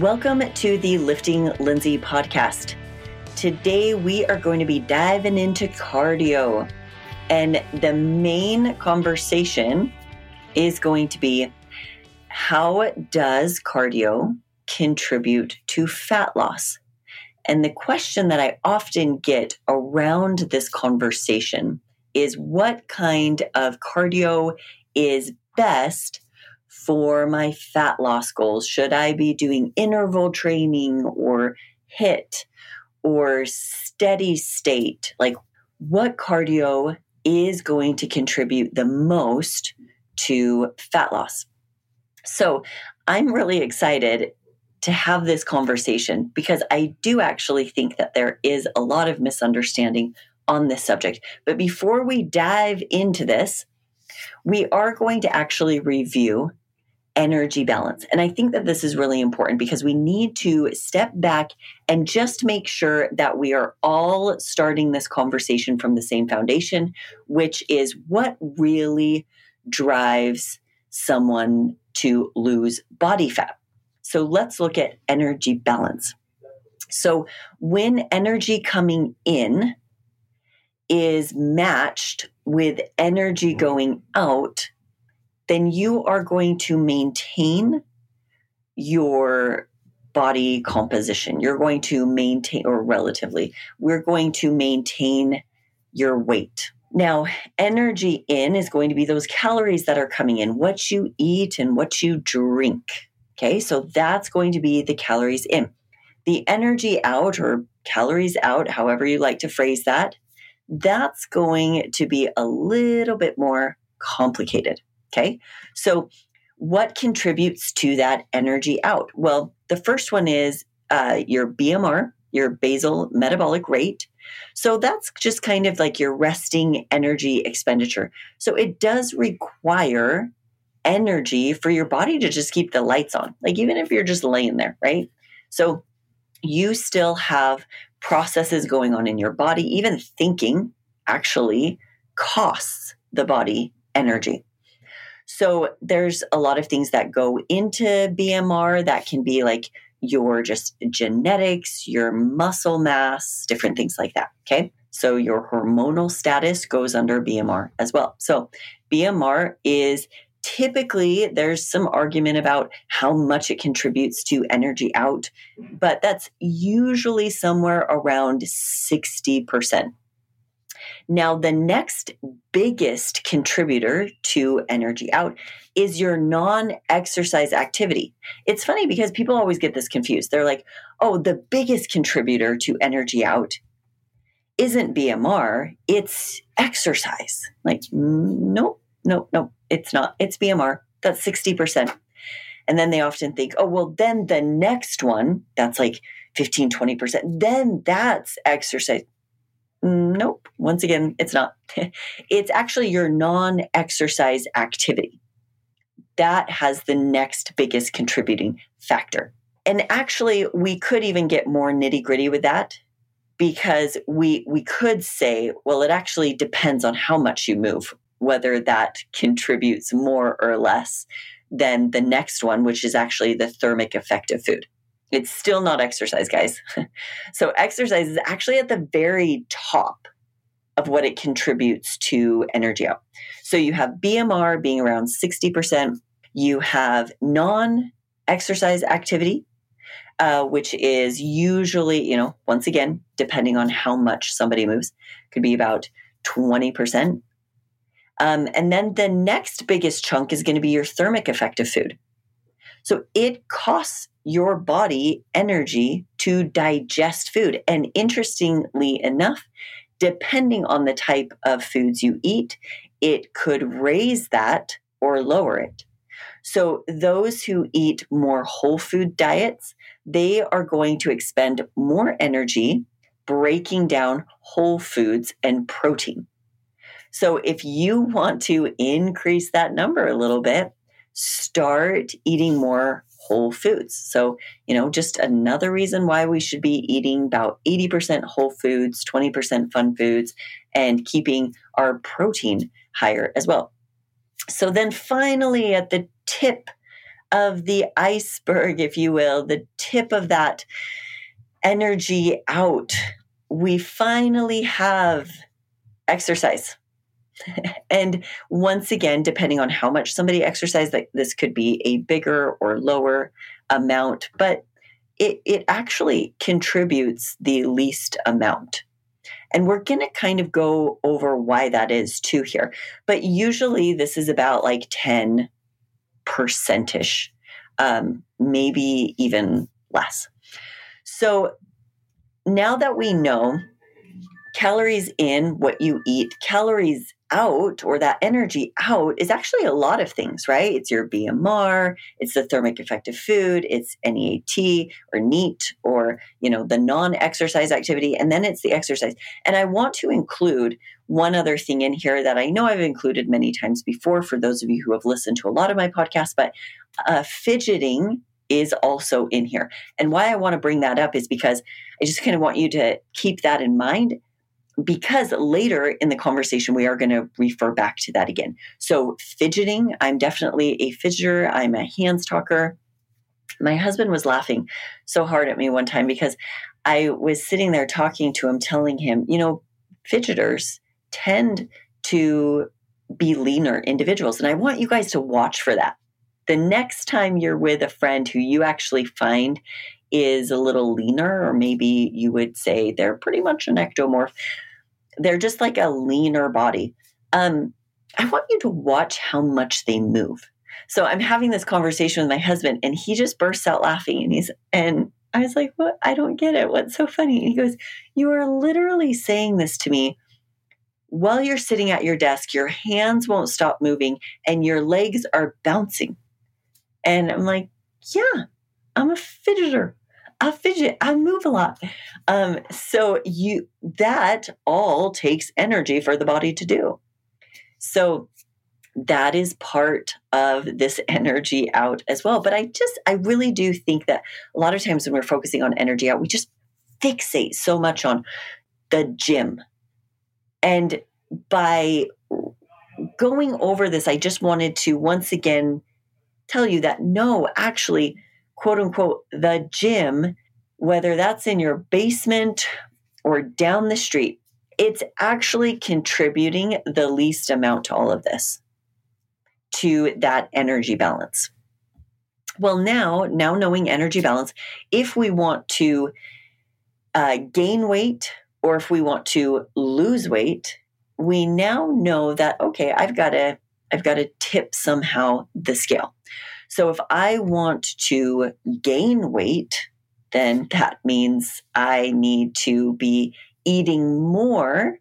Welcome to the Lifting Lindsay podcast. Today we are going to be diving into cardio. And the main conversation is going to be how does cardio contribute to fat loss? And the question that I often get around this conversation is what kind of cardio is best for my fat loss goals? Should I be doing interval training or HIT or steady state? Like, what cardio is going to contribute the most to fat loss? So, I'm really excited to have this conversation because I do actually think that there is a lot of misunderstanding on this subject. But before we dive into this, we are going to actually review energy balance. And I think that this is really important because we need to step back and just make sure that we are all starting this conversation from the same foundation, which is what really drives someone to lose body fat. So let's look at energy balance. So when energy coming in is matched with energy going out, then you are going to maintain your body composition. You're going to maintain, or relatively, we're going to maintain your weight. Now, energy in is going to be those calories that are coming in, what you eat and what you drink. Okay, so that's going to be the calories in. The energy out, or calories out, however you like to phrase that, that's going to be a little bit more complicated. Okay. So, what contributes to that energy out? Well, the first one is uh, your BMR, your basal metabolic rate. So, that's just kind of like your resting energy expenditure. So, it does require energy for your body to just keep the lights on, like even if you're just laying there, right? So, you still have processes going on in your body. Even thinking actually costs the body energy. So there's a lot of things that go into BMR that can be like your just genetics, your muscle mass, different things like that. Okay. So your hormonal status goes under BMR as well. So BMR is typically there's some argument about how much it contributes to energy out, but that's usually somewhere around 60%. Now, the next biggest contributor to energy out is your non exercise activity. It's funny because people always get this confused. They're like, oh, the biggest contributor to energy out isn't BMR, it's exercise. Like, nope, nope, nope, it's not. It's BMR. That's 60%. And then they often think, oh, well, then the next one, that's like 15, 20%, then that's exercise. Nope. Once again, it's not. it's actually your non exercise activity. That has the next biggest contributing factor. And actually, we could even get more nitty gritty with that because we, we could say, well, it actually depends on how much you move, whether that contributes more or less than the next one, which is actually the thermic effect of food. It's still not exercise, guys. so, exercise is actually at the very top of what it contributes to energy out. So, you have BMR being around 60%. You have non exercise activity, uh, which is usually, you know, once again, depending on how much somebody moves, could be about 20%. Um, and then the next biggest chunk is going to be your thermic effect of food. So it costs your body energy to digest food. And interestingly enough, depending on the type of foods you eat, it could raise that or lower it. So, those who eat more whole food diets, they are going to expend more energy breaking down whole foods and protein. So, if you want to increase that number a little bit, start eating more whole foods. So, you know, just another reason why we should be eating about 80% whole foods, 20% fun foods, and keeping our protein higher as well. So, then finally, at the tip of the iceberg, if you will, the tip of that energy out, we finally have exercise. and once again, depending on how much somebody exercises, like this could be a bigger or lower amount, but it, it actually contributes the least amount. And we're going to kind of go over why that is too here. But usually this is about like 10 percentish, um, maybe even less. So now that we know calories in what you eat, calories out or that energy out is actually a lot of things, right? It's your BMR, it's the thermic effect of food, it's NEAT or NEAT or, you know, the non-exercise activity and then it's the exercise. And I want to include one other thing in here that I know I've included many times before for those of you who have listened to a lot of my podcasts, but uh, fidgeting is also in here. And why I want to bring that up is because I just kind of want you to keep that in mind because later in the conversation, we are going to refer back to that again. So, fidgeting, I'm definitely a fidgeter, I'm a hands talker. My husband was laughing so hard at me one time because I was sitting there talking to him, telling him, you know, fidgeters tend to be leaner individuals. And I want you guys to watch for that. The next time you're with a friend who you actually find is a little leaner, or maybe you would say they're pretty much an ectomorph, they're just like a leaner body. Um, I want you to watch how much they move. So I'm having this conversation with my husband, and he just bursts out laughing, and he's and I was like, "What? I don't get it. What's so funny?" And he goes, "You are literally saying this to me." While you're sitting at your desk, your hands won't stop moving and your legs are bouncing. And I'm like, yeah, I'm a fidgeter. I fidget, I move a lot. Um, so you that all takes energy for the body to do. So that is part of this energy out as well. But I just, I really do think that a lot of times when we're focusing on energy out, we just fixate so much on the gym. And by going over this, I just wanted to once again tell you that no, actually, quote unquote, the gym, whether that's in your basement or down the street, it's actually contributing the least amount to all of this, to that energy balance. Well, now, now knowing energy balance, if we want to uh, gain weight or if we want to lose weight, we now know that okay, I've got to I've got to tip somehow the scale. So if I want to gain weight, then that means I need to be eating more,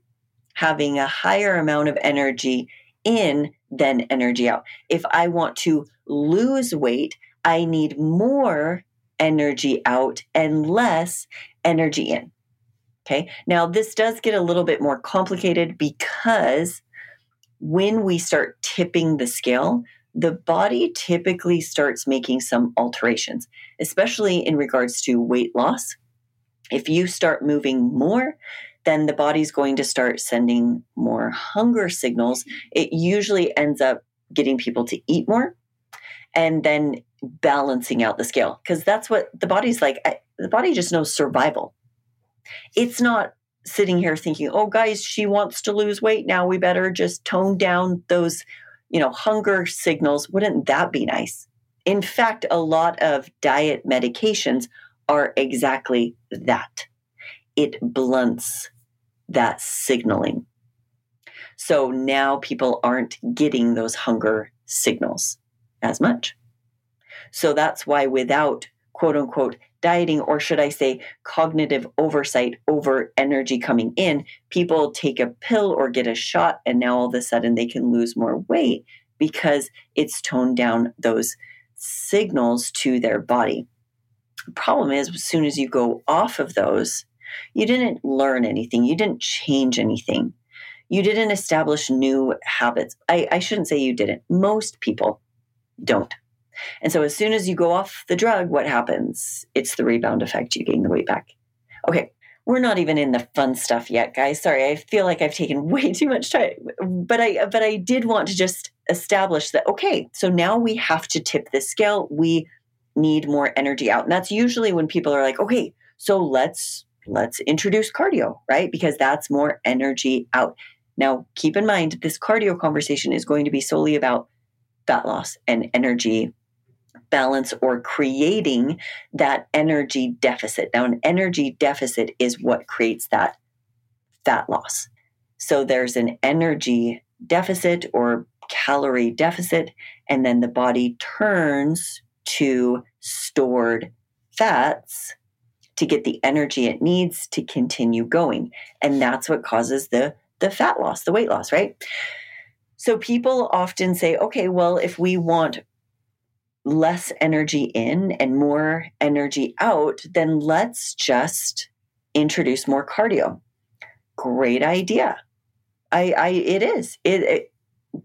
having a higher amount of energy in than energy out. If I want to lose weight, I need more energy out and less energy in. Okay. Now, this does get a little bit more complicated because when we start tipping the scale, the body typically starts making some alterations, especially in regards to weight loss. If you start moving more, then the body's going to start sending more hunger signals. It usually ends up getting people to eat more and then balancing out the scale because that's what the body's like. The body just knows survival. It's not sitting here thinking, oh, guys, she wants to lose weight now. We better just tone down those you know, hunger signals. Wouldn't that be nice? In fact, a lot of diet medications are exactly that. It blunts that signaling. So now people aren't getting those hunger signals as much. So that's why without quote unquote dieting, or should I say, cognitive oversight over energy coming in, people take a pill or get a shot, and now all of a sudden they can lose more weight because it's toned down those signals to their body. The problem is, as soon as you go off of those, you didn't learn anything, you didn't change anything, you didn't establish new habits. I, I shouldn't say you didn't, most people don't. And so as soon as you go off the drug, what happens? It's the rebound effect. You gain the weight back. Okay, we're not even in the fun stuff yet, guys. Sorry, I feel like I've taken way too much time, but I but I did want to just establish that okay, so now we have to tip the scale. We need more energy out. And that's usually when people are like, "Okay, so let's let's introduce cardio, right? Because that's more energy out." Now, keep in mind this cardio conversation is going to be solely about fat loss and energy balance or creating that energy deficit. Now, an energy deficit is what creates that fat loss. So there's an energy deficit or calorie deficit, and then the body turns to stored fats to get the energy it needs to continue going. And that's what causes the, the fat loss, the weight loss, right? So people often say, okay, well, if we want less energy in and more energy out, then let's just introduce more cardio. Great idea. I, I it is. It, it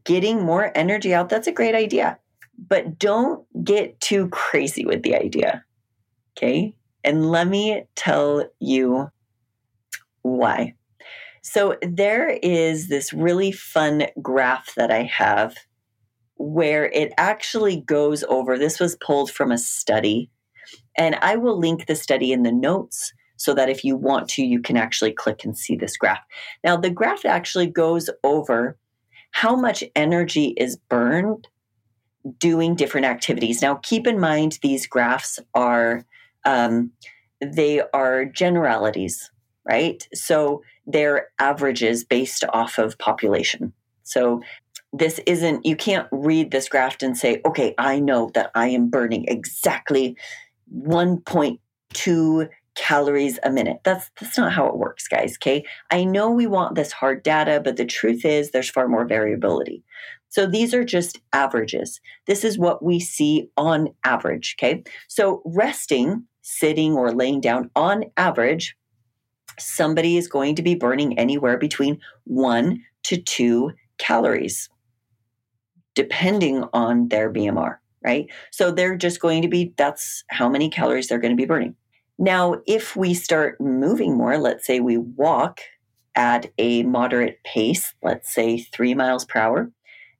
getting more energy out, that's a great idea. But don't get too crazy with the idea. Okay? And let me tell you why. So, there is this really fun graph that I have where it actually goes over. This was pulled from a study, and I will link the study in the notes so that if you want to, you can actually click and see this graph. Now, the graph actually goes over how much energy is burned doing different activities. Now, keep in mind these graphs are um, they are generalities, right? So they're averages based off of population. So this isn't you can't read this graph and say okay i know that i am burning exactly 1.2 calories a minute. That's that's not how it works guys okay? I know we want this hard data but the truth is there's far more variability. So these are just averages. This is what we see on average okay? So resting sitting or laying down on average somebody is going to be burning anywhere between 1 to 2 calories depending on their BMR, right? So they're just going to be, that's how many calories they're going to be burning. Now, if we start moving more, let's say we walk at a moderate pace, let's say three miles per hour,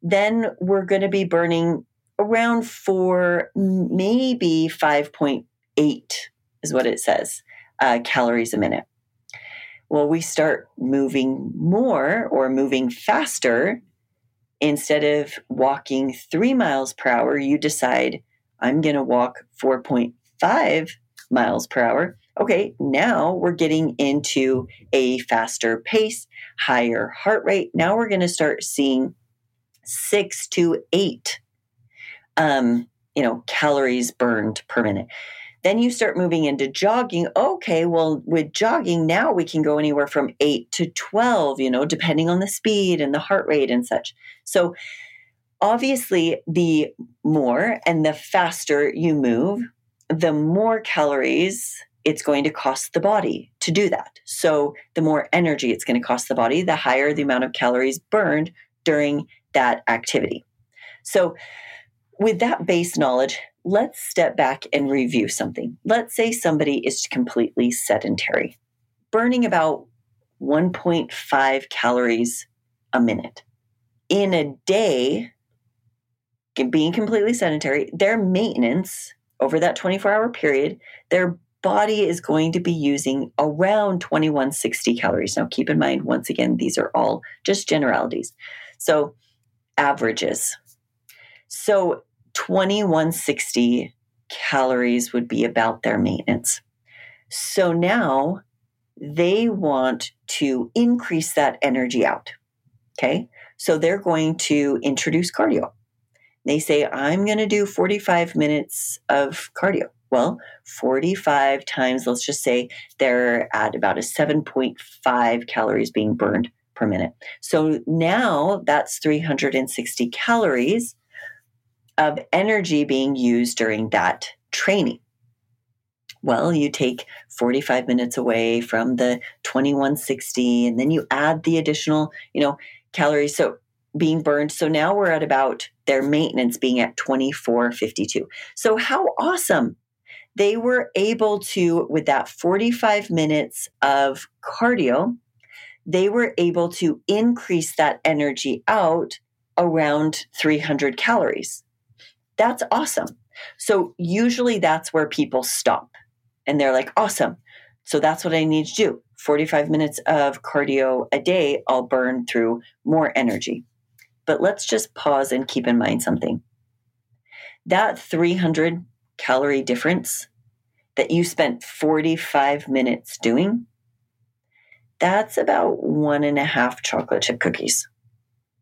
then we're going to be burning around four, maybe 5.8 is what it says, uh, calories a minute. Well, we start moving more or moving faster, instead of walking three miles per hour, you decide, I'm going to walk 4.5 miles per hour. Okay, now we're getting into a faster pace, higher heart rate. Now we're going to start seeing six to eight, um, you know, calories burned per minute. Then you start moving into jogging. Okay, well, with jogging, now we can go anywhere from eight to 12, you know, depending on the speed and the heart rate and such. So, obviously, the more and the faster you move, the more calories it's going to cost the body to do that. So, the more energy it's going to cost the body, the higher the amount of calories burned during that activity. So, with that base knowledge, let's step back and review something. Let's say somebody is completely sedentary, burning about 1.5 calories a minute. In a day, being completely sedentary, their maintenance over that 24 hour period, their body is going to be using around 2160 calories. Now, keep in mind, once again, these are all just generalities. So, averages. So, 2160 calories would be about their maintenance. So now they want to increase that energy out. Okay. So they're going to introduce cardio. They say, I'm going to do 45 minutes of cardio. Well, 45 times, let's just say they're at about a 7.5 calories being burned per minute. So now that's 360 calories of energy being used during that training. Well, you take 45 minutes away from the 2160 and then you add the additional, you know, calories so being burned. So now we're at about their maintenance being at 2452. So how awesome they were able to, with that 45 minutes of cardio, they were able to increase that energy out around 300 calories. That's awesome. So, usually that's where people stop and they're like, awesome. So, that's what I need to do. 45 minutes of cardio a day, I'll burn through more energy. But let's just pause and keep in mind something. That 300 calorie difference that you spent 45 minutes doing, that's about one and a half chocolate chip cookies.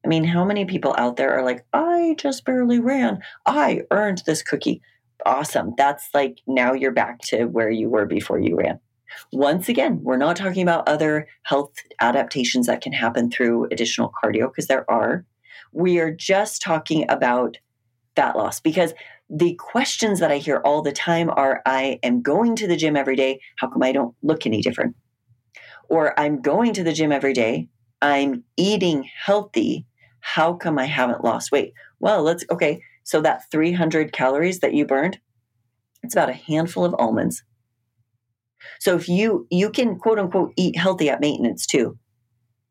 I mean, how many people out there are like, I just barely ran. I earned this cookie. Awesome. That's like now you're back to where you were before you ran. Once again, we're not talking about other health adaptations that can happen through additional cardio because there are. We are just talking about fat loss because the questions that I hear all the time are I am going to the gym every day. How come I don't look any different? Or I'm going to the gym every day. I'm eating healthy. How come I haven't lost weight? Well, let's, okay. So that 300 calories that you burned, it's about a handful of almonds. So if you, you can quote unquote eat healthy at maintenance too.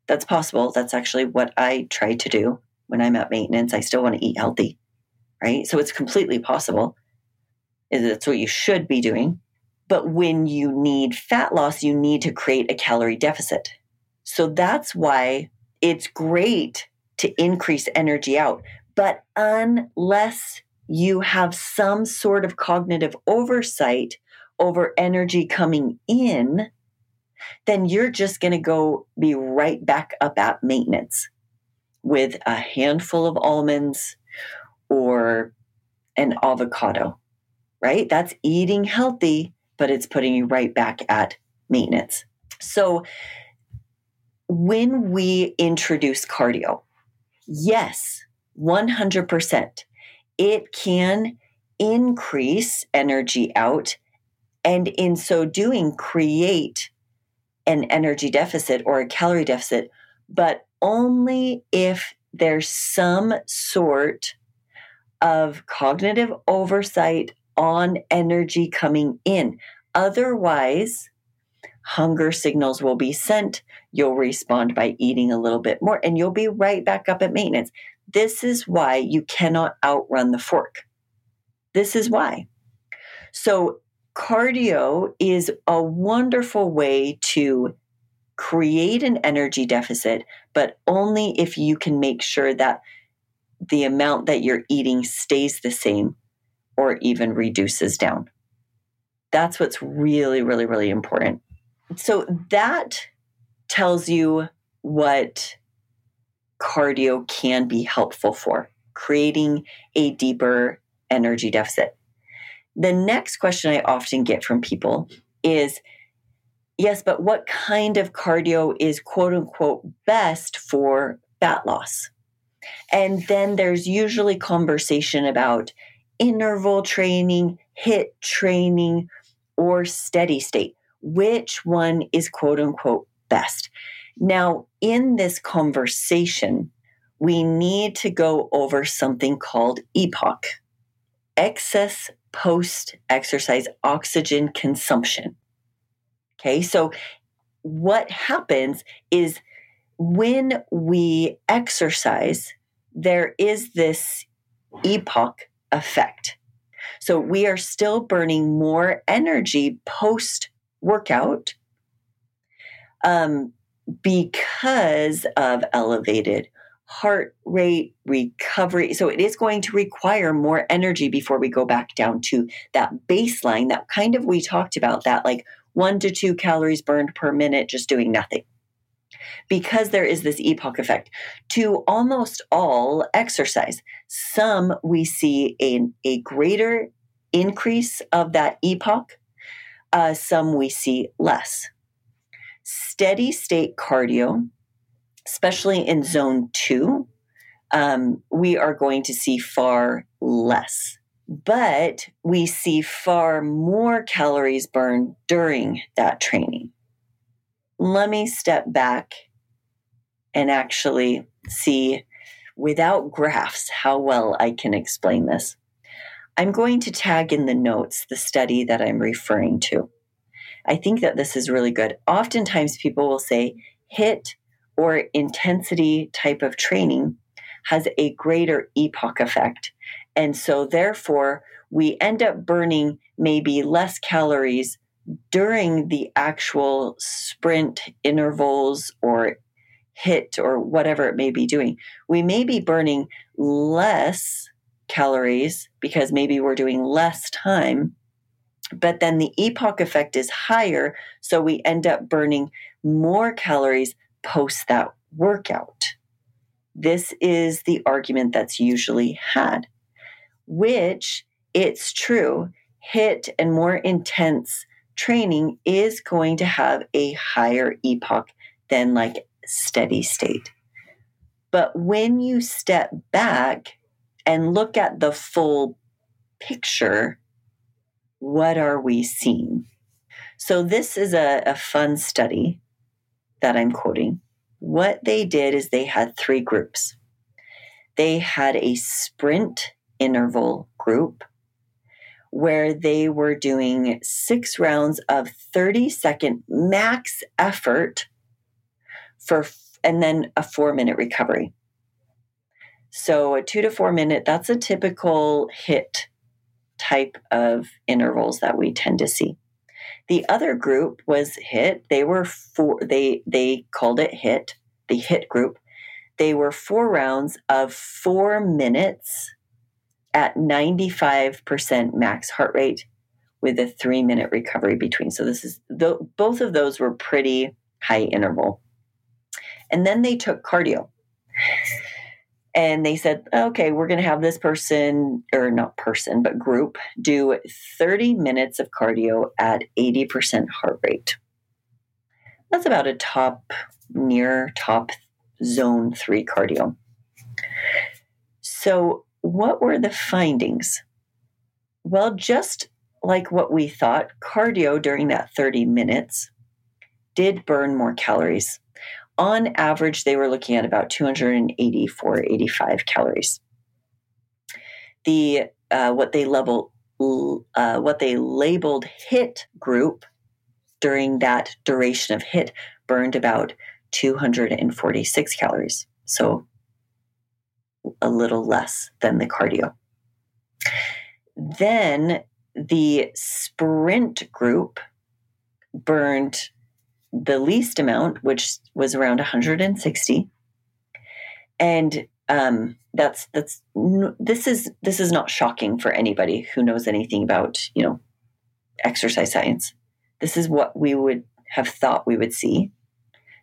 That's possible. That's actually what I try to do when I'm at maintenance. I still want to eat healthy right? So it's completely possible. That's what you should be doing. But when you need fat loss, you need to create a calorie deficit. So that's why it's great to increase energy out. But unless you have some sort of cognitive oversight over energy coming in, then you're just going to go be right back up at maintenance with a handful of almonds, or an avocado, right? That's eating healthy, but it's putting you right back at maintenance. So when we introduce cardio, yes, 100%, it can increase energy out and in so doing create an energy deficit or a calorie deficit, but only if there's some sort of cognitive oversight on energy coming in. Otherwise, hunger signals will be sent. You'll respond by eating a little bit more, and you'll be right back up at maintenance. This is why you cannot outrun the fork. This is why. So, cardio is a wonderful way to create an energy deficit, but only if you can make sure that the amount that you're eating stays the same or even reduces down. That's what's really, really, really important. So that tells you what cardio can be helpful for, creating a deeper energy deficit. The next question I often get from people is yes, but what kind of cardio is quote unquote best for fat loss? And then there's usually conversation about interval training, HIT training, or steady state. Which one is quote unquote best? Now, in this conversation, we need to go over something called EPOC excess post exercise oxygen consumption. Okay, so what happens is when we exercise, there is this EPOC effect. So we are still burning more energy post workout um, because of elevated heart rate recovery. So it is going to require more energy before we go back down to that baseline that kind of we talked about that like one to two calories burned per minute just doing nothing because there is this EPOC effect to almost all exercise. Some we see a, a greater increase of that EPOC, uh, some we see less. Steady state cardio, especially in zone two, um, we are going to see far less. But we see far more calories burned during that training let me step back and actually see without graphs how well I can explain this. I'm going to tag in the notes the study that I'm referring to. I think that this is really good. Oftentimes, people will say HIT or intensity type of training has a greater EPOC effect. And so, therefore, we end up burning maybe less calories during the actual sprint intervals or HIT or whatever it may be doing. We may be burning less calories because maybe we're doing less time, but then the EPOC effect is higher. So we end up burning more calories post that workout. This is the argument that's usually had, which it's true. HIT and more intense training is going to have a higher EPOC than like steady state. But when you step back and look at the full picture, what are we seeing? So, this is a, a fun study that I'm quoting. What they did is they had three groups. They had a sprint interval group where they were doing six rounds of 30 second max effort for and then a four minute recovery. So a two to four minute, that's a typical HIT type of intervals that we tend to see. The other group was HIT. They were four, they they called it HIT, the HIT group. They were four rounds of four minutes at 95% max heart rate with a three minute recovery between. So this is both of those were pretty high interval. And then they took cardio. And they said, okay, we're going to have this person, or not person, but group, do 30 minutes of cardio at 80% heart rate. That's about a top, near top zone three cardio. So, what were the findings? Well, just like what we thought, cardio during that 30 minutes did burn more calories on average, they were looking at about 284, 85 calories. The uh, what they level uh, what they labeled HIT group during that duration of HIT burned about 246 calories, so a little less than the cardio. Then the sprint group burned the least amount, which was around 160, and um, that's that's this is this is not shocking for anybody who knows anything about you know exercise science. This is what we would have thought we would see.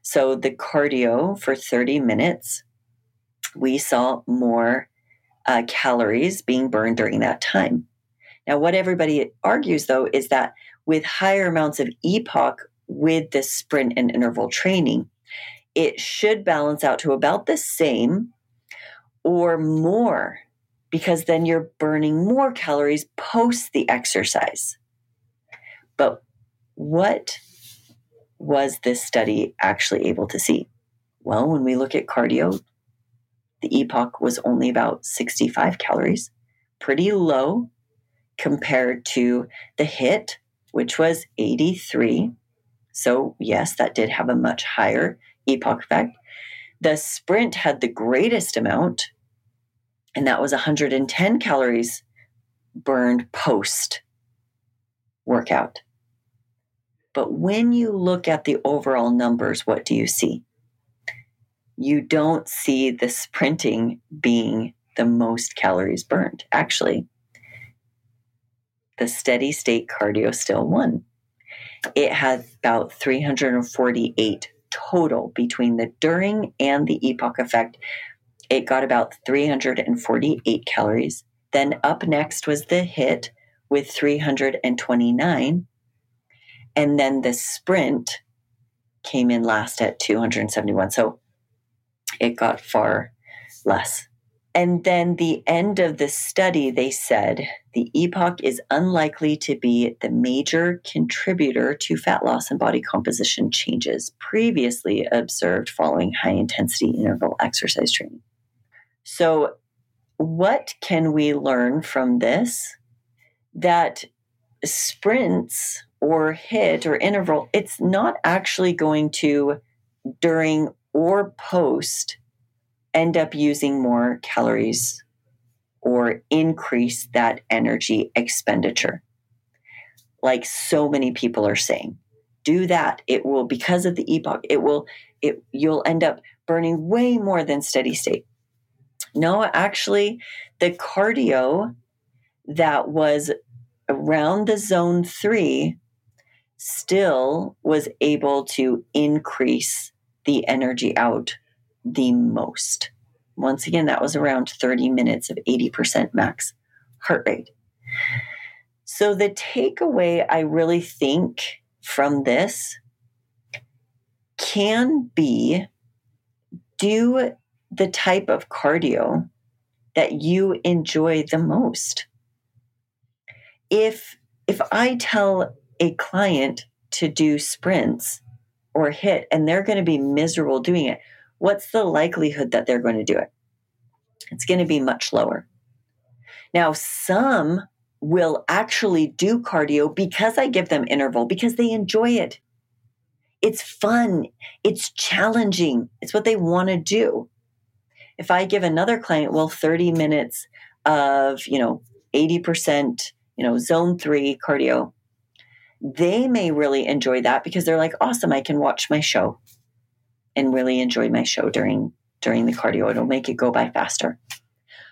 So the cardio for 30 minutes, we saw more uh, calories being burned during that time. Now, what everybody argues though is that with higher amounts of EPOC with this sprint and interval training, it should balance out to about the same or more because then you're burning more calories post the exercise. But what was this study actually able to see? Well, when we look at cardio, the EPOC was only about 65 calories, pretty low compared to the HIT, which was 83. So, yes, that did have a much higher EPOC effect. The sprint had the greatest amount, and that was 110 calories burned post workout. But when you look at the overall numbers, what do you see? You don't see the sprinting being the most calories burned. Actually, the steady state cardio still won it had about 348 total between the during and the EPOC effect. It got about 348 calories. Then up next was the hit with 329. And then the sprint came in last at 271. So it got far less. And then the end of the study, they said the EPOC is unlikely to be the major contributor to fat loss and body composition changes previously observed following high intensity interval exercise training. So, what can we learn from this? that sprints or hit or interval, it's not actually going to, during or post, end up using more calories or increase that energy expenditure. Like so many people are saying, do that. It will, because of the EPOC, it will, it, you'll end up burning way more than steady state. No, actually, the cardio that was around the zone three still was able to increase the energy out the most. Once again, that was around 30 minutes of 80% max heart rate. So, the takeaway I really think from this can be do the type of cardio that you enjoy the most. If if I tell a client to do sprints or hit and they're going to be miserable doing it, what's the likelihood that they're going to do it? It's going to be much lower. Now, some will actually do cardio because I give them interval because they enjoy it. It's fun, it's challenging, it's what they want to do. If I give another client, well, 30 minutes of, you know, 80%, you know, zone three cardio, they may really enjoy that because they're like, awesome, I can watch my show and really enjoy my show during during the cardio. It'll make it go by faster.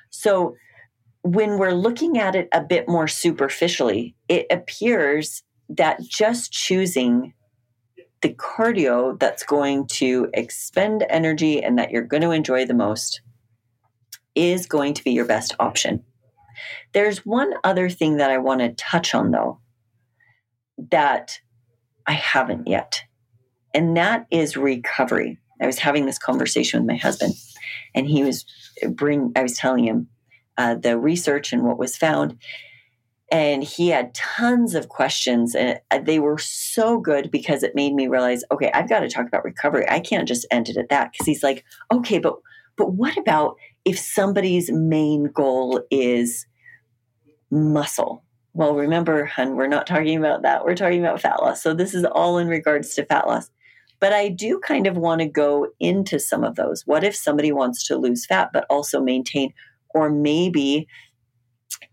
So when we're looking at it a bit more superficially, it appears that just choosing the cardio that's going to expend energy and that you're going to enjoy the most is going to be your best option. There's one other thing that I want to touch on though that I haven't yet, and that is recovery. I was having this conversation with my husband, and he was bring. I was telling him uh, the research and what was found, and he had tons of questions, and they were so good because it made me realize, okay, I've got to talk about recovery. I can't just end it at that because he's like, okay, but but what about if somebody's main goal is muscle? Well, remember, hun, we're not talking about that. We're talking about fat loss. So this is all in regards to fat loss. But I do kind of want to go into some of those. What if somebody wants to lose fat, but also maintain or maybe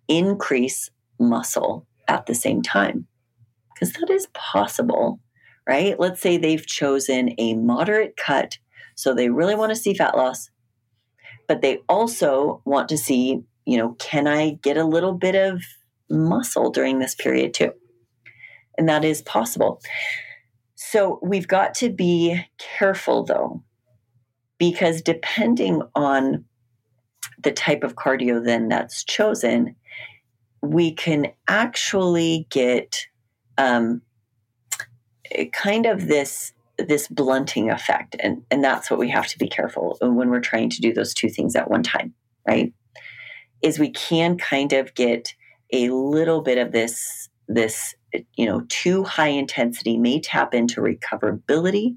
increase muscle at the same time? Because that is possible, right? Let's say they've chosen a moderate cut. So they really want to see fat loss, but they also want to see, you know, can I get a little bit of muscle during this period too. And that is possible. So we've got to be careful though, because depending on the type of cardio then that's chosen, we can actually get um, kind of this this blunting effect and and that's what we have to be careful when we're trying to do those two things at one time right? Is we can kind of get a little bit of this this you know too high intensity may tap into recoverability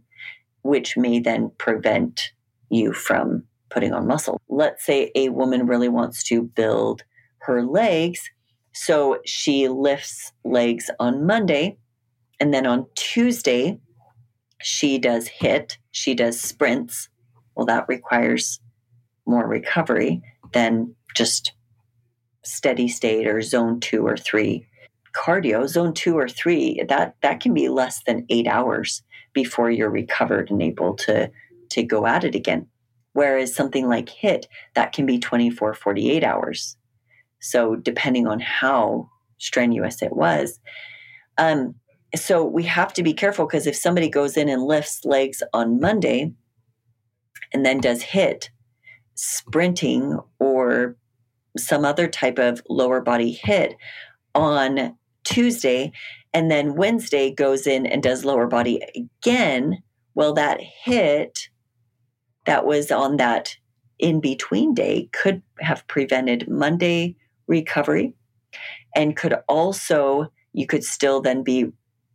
which may then prevent you from putting on muscle. Let's say a woman really wants to build her legs so she lifts legs on monday and then on tuesday she does hit, she does sprints. Well that requires more recovery than just steady state or zone two or three cardio zone two or three that that can be less than eight hours before you're recovered and able to to go at it again. Whereas something like HIT, that can be 24 48 hours. So depending on how strenuous it was um, so we have to be careful because if somebody goes in and lifts legs on monday and then does hit sprinting or some other type of lower body hit on Tuesday, and then Wednesday goes in and does lower body again. Well, that hit that was on that in between day could have prevented Monday recovery and could also, you could still then be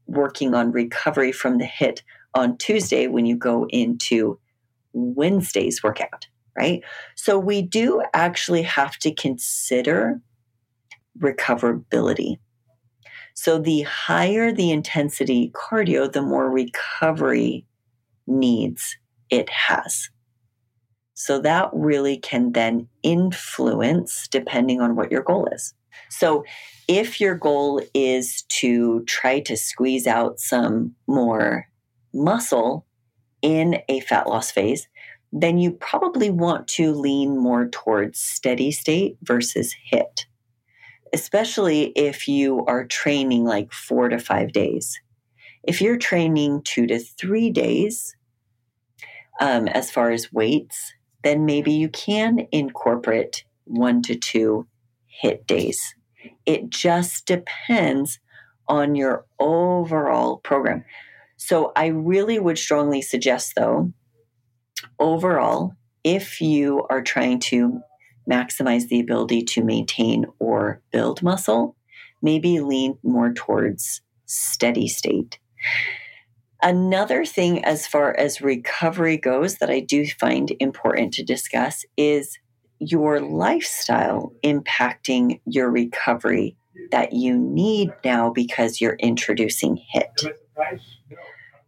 working on recovery from the hit on Tuesday when you go into Wednesday's workout right? So we do actually have to consider recoverability. So the higher the intensity cardio, the more recovery needs it has. So that really can then influence depending on what your goal is. So if your goal is to try to squeeze out some more muscle in a fat loss phase, then you probably want to lean more towards steady state versus HIIT, especially if you are training like four to five days. If you're training two to three days, um, as far as weights, then maybe you can incorporate one to two HIT days. It just depends on your overall program. So I really would strongly suggest, though, overall, if you are trying to maximize the ability to maintain or build muscle, maybe lean more towards steady state. Another thing, as far as recovery goes, that I do find important to discuss is your lifestyle impacting your recovery that you need now because you're introducing HIT.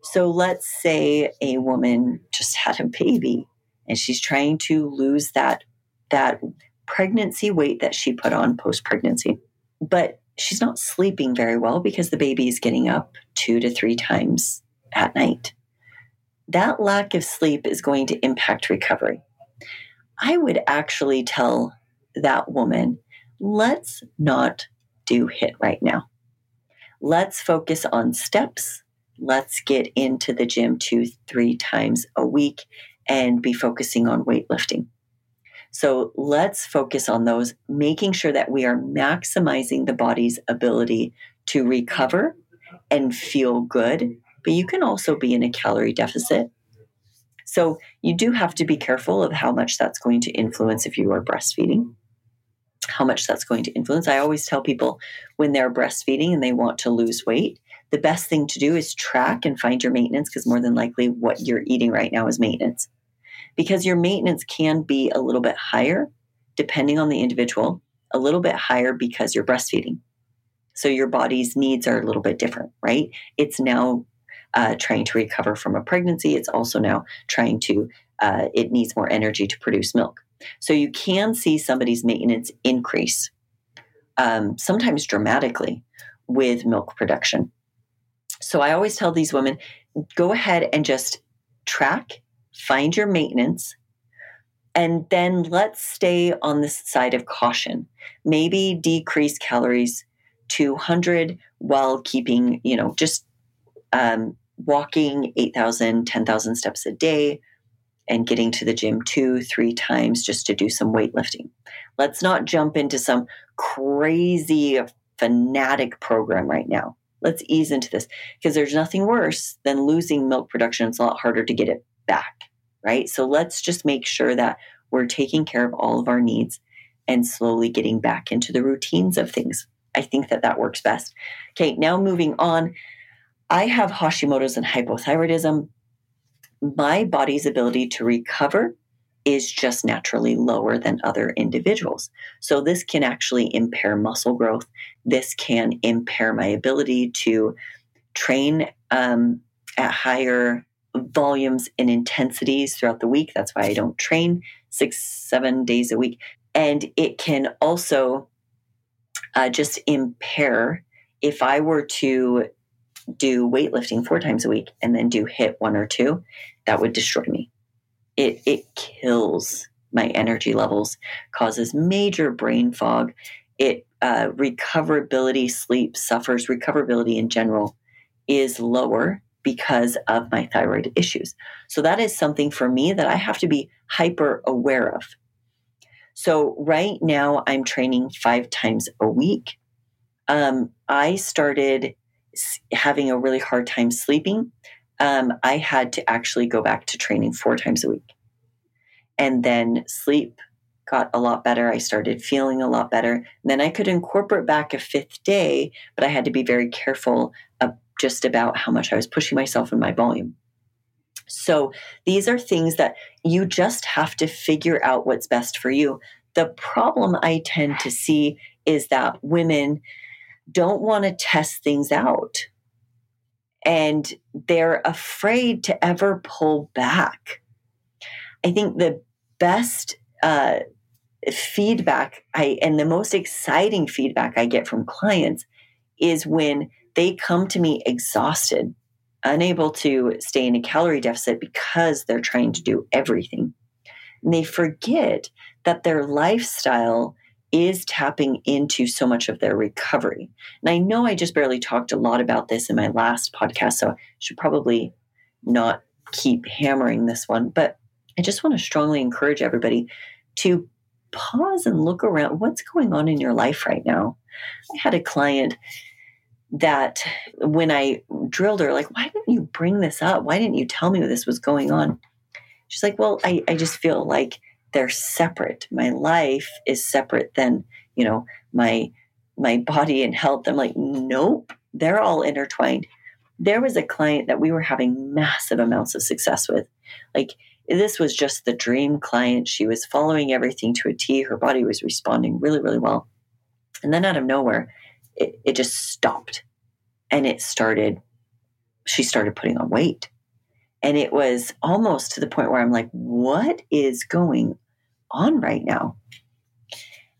So let's say a woman just had a baby and she's trying to lose that that pregnancy weight that she put on post pregnancy. But she's not sleeping very well because the baby is getting up 2 to 3 times at night. That lack of sleep is going to impact recovery. I would actually tell that woman, let's not do HIT right now. Let's focus on steps. Let's get into the gym two, three times a week and be focusing on weightlifting. So let's focus on those, making sure that we are maximizing the body's ability to recover and feel good but you can also be in a calorie deficit. So you do have to be careful of how much that's going to influence if you are breastfeeding, how much that's going to influence. I always tell people when they're breastfeeding and they want to lose weight, the best thing to do is track and find your maintenance because more than likely what you're eating right now is maintenance. Because your maintenance can be a little bit higher depending on the individual, a little bit higher because you're breastfeeding. So your body's needs are a little bit different, right? It's now uh, trying to recover from a pregnancy. It's also now trying to, uh, it needs more energy to produce milk. So you can see somebody's maintenance increase, um, sometimes dramatically, with milk production. So I always tell these women go ahead and just track, find your maintenance, and then let's stay on the side of caution. Maybe decrease calories to 100 while keeping, you know, just um, walking 8,000, 10,000 steps a day and getting to the gym two, three times just to do some weightlifting. Let's not jump into some crazy fanatic program right now. Let's ease into this because there's nothing worse than losing milk production. It's a lot harder to get it back, right? So let's just make sure that we're taking care of all of our needs and slowly getting back into the routines of things. I think that that works best. Okay, now moving on. I have Hashimoto's and hypothyroidism. My body's ability to recover is just naturally lower than other individuals. So, this can actually impair muscle growth. This can impair my ability to train um, at higher volumes and intensities throughout the week. That's why I don't train six, seven days a week. And it can also uh, just impair if I were to do weightlifting four times a week and then do HIT one or two, that would destroy me. It it kills my energy levels, causes major brain fog. It uh, recoverability, sleep suffers. Recoverability in general is lower because of my thyroid issues. So that is something for me that I have to be hyper aware of. So right now I'm training five times a week. Um, I started having a really hard time sleeping, um, I had to actually go back to training four times a week. And then sleep got a lot better. I started feeling a lot better. And then I could incorporate back a fifth day, but I had to be very careful just about how much I was pushing myself in my volume. So these are things that you just have to figure out what's best for you. The problem I tend to see is that women don't want to test things out. And they're afraid to ever pull back. I think the best uh, feedback I and the most exciting feedback I get from clients is when they come to me exhausted, unable to stay in a calorie deficit because they're trying to do everything. And they forget that their lifestyle is tapping into so much of their recovery. And I know I just barely talked a lot about this in my last podcast, so I should probably not keep hammering this one, but I just want to strongly encourage everybody to pause and look around what's going on in your life right now. I had a client that when I drilled her, like, why didn't you bring this up? Why didn't you tell me this was going on? She's like, well, I, I just feel like they're separate. My life is separate than, you know, my my body and health. I'm like, nope, they're all intertwined. There was a client that we were having massive amounts of success with. Like this was just the dream client. She was following everything to a T. Her body was responding really, really well. And then out of nowhere, it, it just stopped. And it started, she started putting on weight. And it was almost to the point where I'm like, what is going on right now?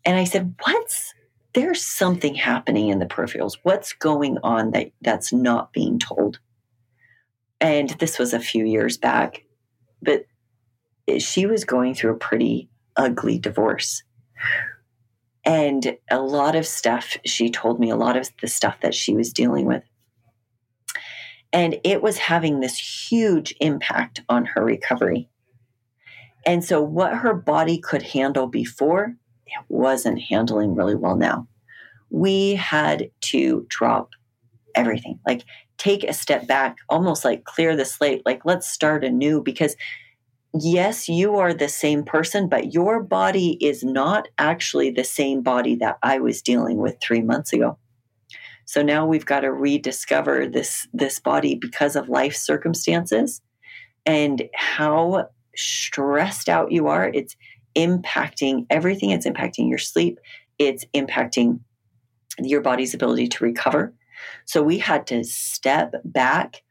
And I said, what's there's something happening in the peripherals. What's going on that that's not being told? And this was a few years back, but she was going through a pretty ugly divorce. And a lot of stuff, she told me a lot of the stuff that she was dealing with. And it was having this huge impact on her recovery. And so, what her body could handle before, it wasn't handling really well now. We had to drop everything, like take a step back, almost like clear the slate, like let's start anew. Because, yes, you are the same person, but your body is not actually the same body that I was dealing with three months ago. So now we've got to rediscover this this body because of life circumstances and how stressed out you are. It's impacting everything. It's impacting your sleep. It's impacting your body's ability to recover. So we had to step back.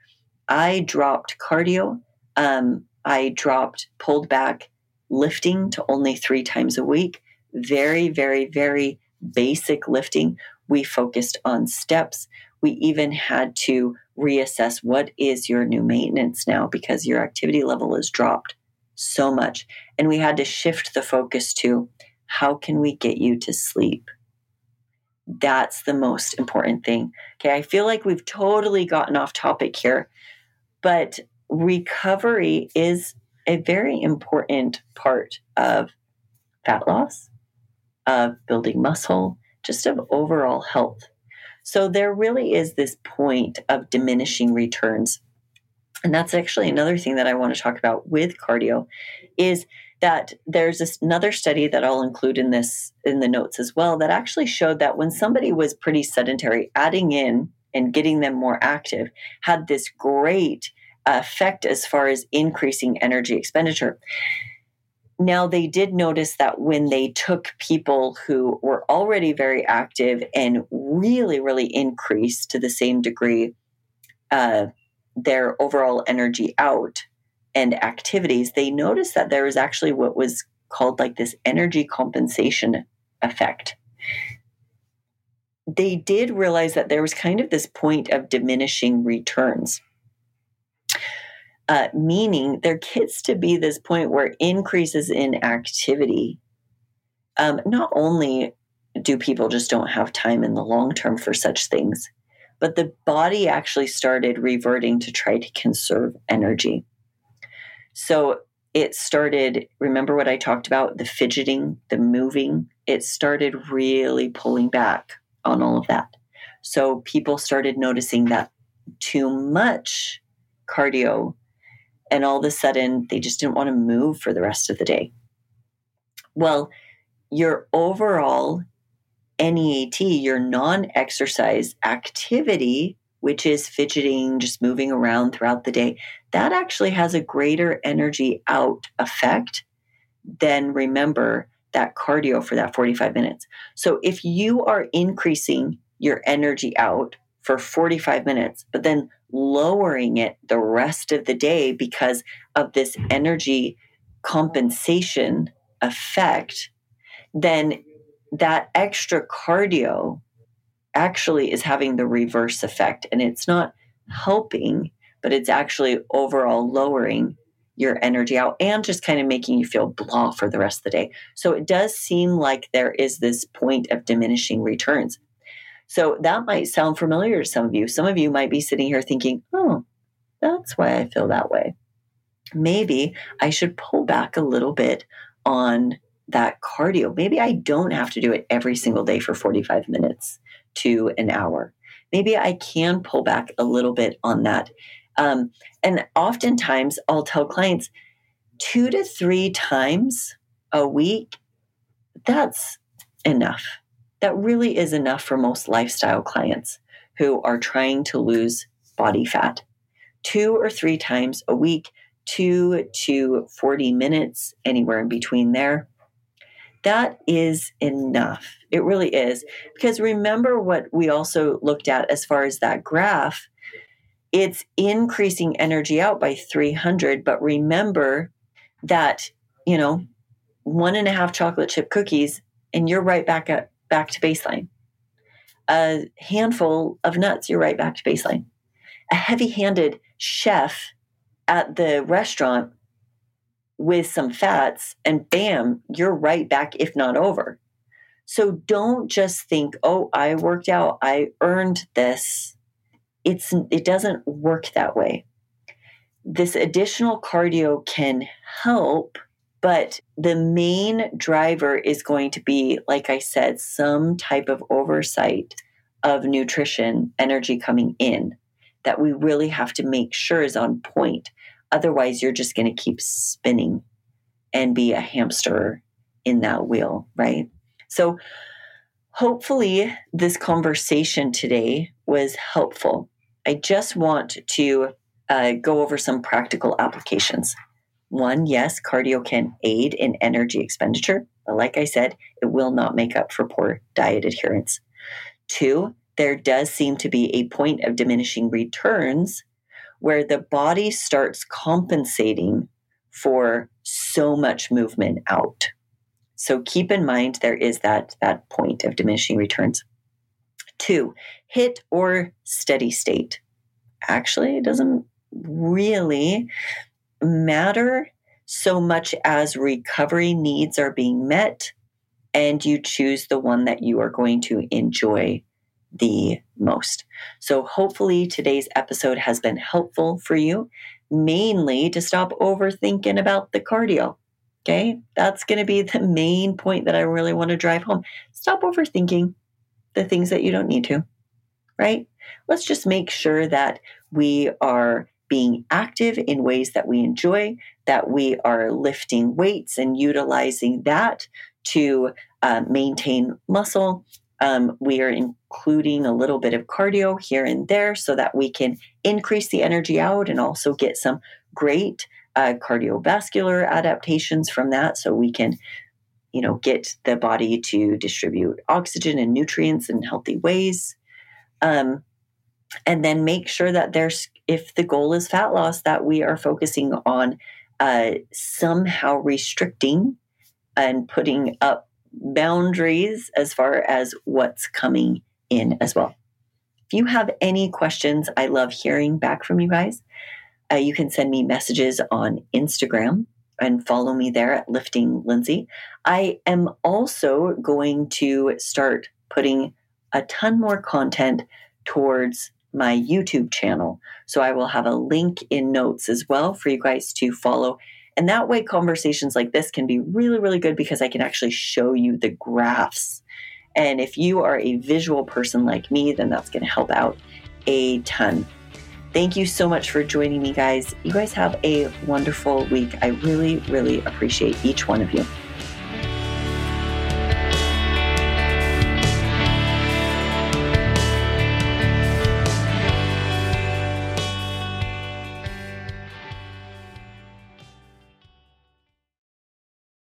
I dropped cardio. Um, I dropped, pulled back lifting to only three times a week. Very, very, very basic lifting we focused on steps. We even had to reassess what is your new maintenance now because your activity level has dropped so much. And we had to shift the focus to how can we get you to sleep? That's the most important thing. Okay, I feel like we've totally gotten off topic here, but recovery is a very important part of fat loss, of building muscle, just of overall health. So there really is this point of diminishing returns. And that's actually another thing that I want to talk about with cardio is that there's this another study that I'll include in this in the notes as well that actually showed that when somebody was pretty sedentary, adding in and getting them more active had this great effect as far as increasing energy expenditure. Now, they did notice that when they took people who were already very active and really, really increased to the same degree uh, their overall energy out and activities, they noticed that there was actually what was called like this energy compensation effect. They did realize that there was kind of this point of diminishing returns uh, meaning there gets to be this point where increases in activity. Um, not only do people just don't have time in the long term for such things, but the body actually started reverting to try to conserve energy. So it started, remember what I talked about the fidgeting, the moving? It started really pulling back on all of that. So people started noticing that too much cardio and all of a sudden they just didn't want to move for the rest of the day. Well, your overall NEAT, your non exercise activity, which is fidgeting, just moving around throughout the day, that actually has a greater energy out effect than remember that cardio for that 45 minutes. So if you are increasing your energy out for 45 minutes, but then lowering it the rest of the day because of this energy compensation effect, then that extra cardio actually is having the reverse effect. And it's not helping, but it's actually overall lowering your energy out and just kind of making you feel blah for the rest of the day. So it does seem like there is this point of diminishing returns. So that might sound familiar to some of you. Some of you might be sitting here thinking, oh, that's why I feel that way. Maybe I should pull back a little bit on that cardio. Maybe I don't have to do it every single day for 45 minutes to an hour. Maybe I can pull back a little bit on that um, and oftentimes I'll tell clients two to three times a week, that's enough. That really is enough for most lifestyle clients who are trying to lose body fat. Two or three times a week, two to 40 minutes, anywhere in between there. That is enough. It really is. Because remember what we also looked at as far as that graph it's increasing energy out by 300. But remember that, you know, one and a half chocolate chip cookies, and you're right back at back to baseline. A handful of nuts, you're right back to baseline. A heavy handed chef at the restaurant with some fats, and bam, you're right back, if not over. So don't just think, oh, I worked out, I earned this it's it doesn't work that way. This additional cardio can help, but the main driver is going to be, like I said, some type of oversight of nutrition, energy coming in that we really have to make sure is on point. Otherwise, you're just going to keep spinning and be a hamster in that wheel, right? So, hopefully, this conversation today was helpful. I just want to uh, go over some practical applications. One, yes, cardio can aid in energy expenditure, but like I said, it will not make up for poor diet adherence. Two, there does seem to be a point of diminishing returns where the body starts compensating for so much movement out. So keep in mind there is that that point of diminishing returns. Two, HIT or steady state. Actually, it doesn't really matter so much as recovery needs are being met and you choose the one that you are going to enjoy the most. So, hopefully, today's episode has been helpful for you, mainly to stop overthinking about the cardio. Okay, that's going to be the main point that I really want to drive home. Stop overthinking the things that you don't need to, right? Let's just make sure that we are being active in ways that we enjoy, that we are lifting weights and utilizing that to uh, maintain muscle. Um, we are including a little bit of cardio here and there so that we can increase the energy out and also get some great uh, cardiovascular adaptations from that so we can you know get the body to distribute oxygen and nutrients in healthy ways um, and then make sure that there's if the goal is fat loss that we are focusing on uh, somehow restricting and putting up boundaries as far as what's coming in as well. If you have any questions i love hearing back from you guys. Uh, you can send me messages on instagram and follow me there at lifting lindsay. I am also going to start putting a ton more content towards my YouTube channel. So I will have a link in notes as well for you guys to follow. And that way, conversations like this can be really, really good because I can actually show you the graphs. And if you are a visual person like me, then that's going to help out a ton. Thank you so much for joining me, guys. You guys have a wonderful week. I really, really appreciate each one of you.